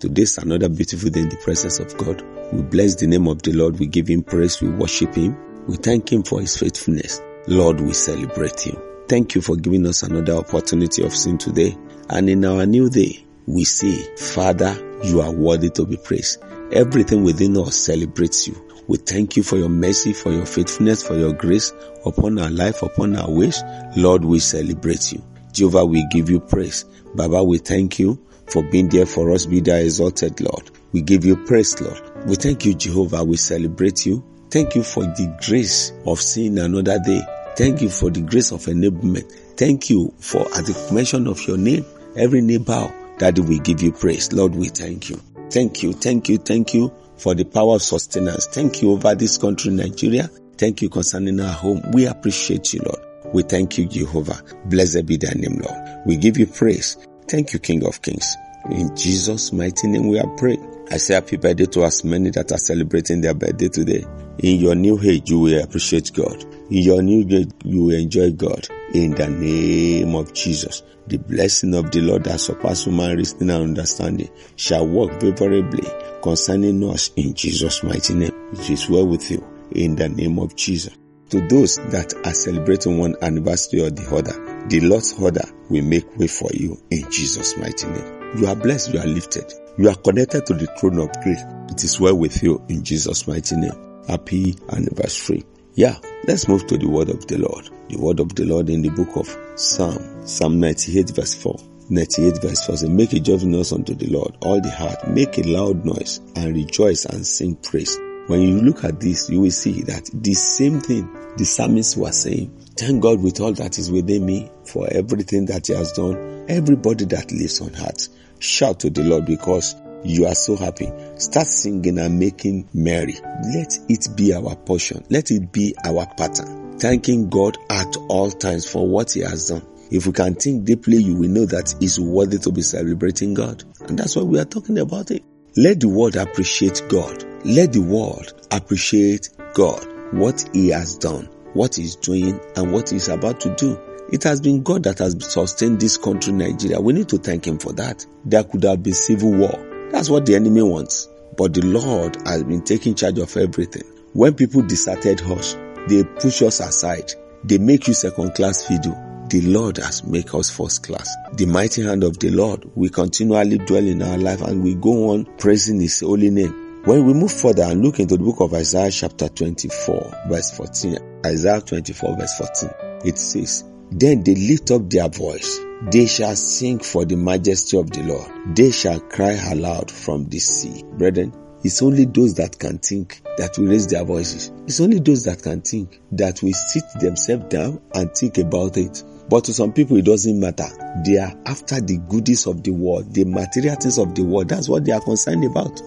Today's another beautiful day in the presence of God. We bless the name of the Lord. We give him praise. We worship him. We thank him for his faithfulness. Lord, we celebrate him. Thank you for giving us another opportunity of sin today. And in our new day, we say, Father, you are worthy to be praised. Everything within us celebrates you. We thank you for your mercy, for your faithfulness, for your grace upon our life, upon our ways. Lord, we celebrate you. Jehovah, we give you praise. Baba, we thank you for being there for us. Be thou exalted, Lord. We give you praise, Lord. We thank you, Jehovah. We celebrate you. Thank you for the grace of seeing another day. Thank you for the grace of enablement. Thank you for at the mention of your name, every knee bow, that we give you praise. Lord, we thank you. Thank you, thank you, thank you for the power of sustenance. Thank you over this country, Nigeria. Thank you concerning our home. We appreciate you, Lord. We thank you, Jehovah. Blessed be thy name, Lord. We give you praise. Thank you, King of Kings. In Jesus' mighty name we are praying. I say happy birthday to as many that are celebrating their birthday today. In your new age, you will appreciate God. In your new age, you will enjoy God. In the name of Jesus, the blessing of the Lord that surpasses human reasoning and understanding shall work favorably concerning us in Jesus' mighty name. It is well with you. In the name of Jesus. To those that are celebrating one anniversary or the other, the Lord's order will make way for you in Jesus' mighty name. You are blessed, you are lifted. You are connected to the throne of grace. It is well with you in Jesus' mighty name. Happy anniversary. Yeah, let's move to the word of the Lord. The word of the Lord in the book of Psalm, Psalm 98 verse 4. 98 verse 4 says, Make a joyful noise unto the Lord, all the heart, make a loud noise and rejoice and sing praise. When you look at this, you will see that the same thing the psalmist was saying. Thank God with all that is within me for everything that he has done. Everybody that lives on earth, shout to the Lord because you are so happy. Start singing and making merry. Let it be our portion. Let it be our pattern. Thanking God at all times for what he has done. If we can think deeply, you will know that it's worthy to be celebrating God. And that's why we are talking about it. Let the world appreciate God. Let the world appreciate God, what He has done, what He's doing, and what He's about to do. It has been God that has sustained this country, Nigeria. We need to thank Him for that. There could have been civil war. That's what the enemy wants. But the Lord has been taking charge of everything. When people deserted us, they push us aside. They make you second class fiddle. The Lord has made us first class. The mighty hand of the Lord will continually dwell in our life and we go on praising His holy name. When we move further and look into the book of Isaiah chapter 24 verse 14, Isaiah 24 verse 14, it says, Then they lift up their voice. They shall sing for the majesty of the Lord. They shall cry aloud from the sea. Brethren, it's only those that can think that will raise their voices. It's only those that can think that will sit themselves down and think about it. But to some people, it doesn't matter. They are after the goodies of the world, the material things of the world. That's what they are concerned about.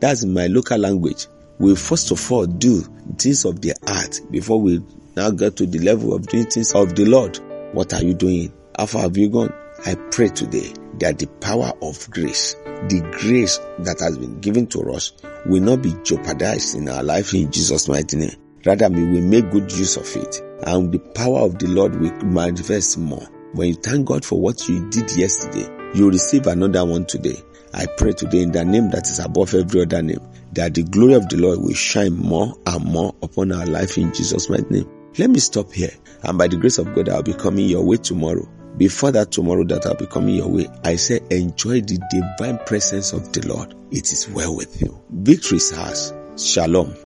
That's my local language. We first of all do things of the art before we now get to the level of doing things of the Lord. What are you doing? How far have you gone? I pray today that the power of grace, the grace that has been given to us, will not be jeopardized in our life in Jesus' mighty name. Rather, we will make good use of it. And the power of the Lord will manifest more. When you thank God for what you did yesterday, you receive another one today. I pray today in the name that is above every other name, that the glory of the Lord will shine more and more upon our life in Jesus' mighty name. Let me stop here. And by the grace of God, I'll be coming your way tomorrow. Before that tomorrow that I'll be coming your way, I say enjoy the divine presence of the Lord. It is well with you. Victory is ours. Shalom.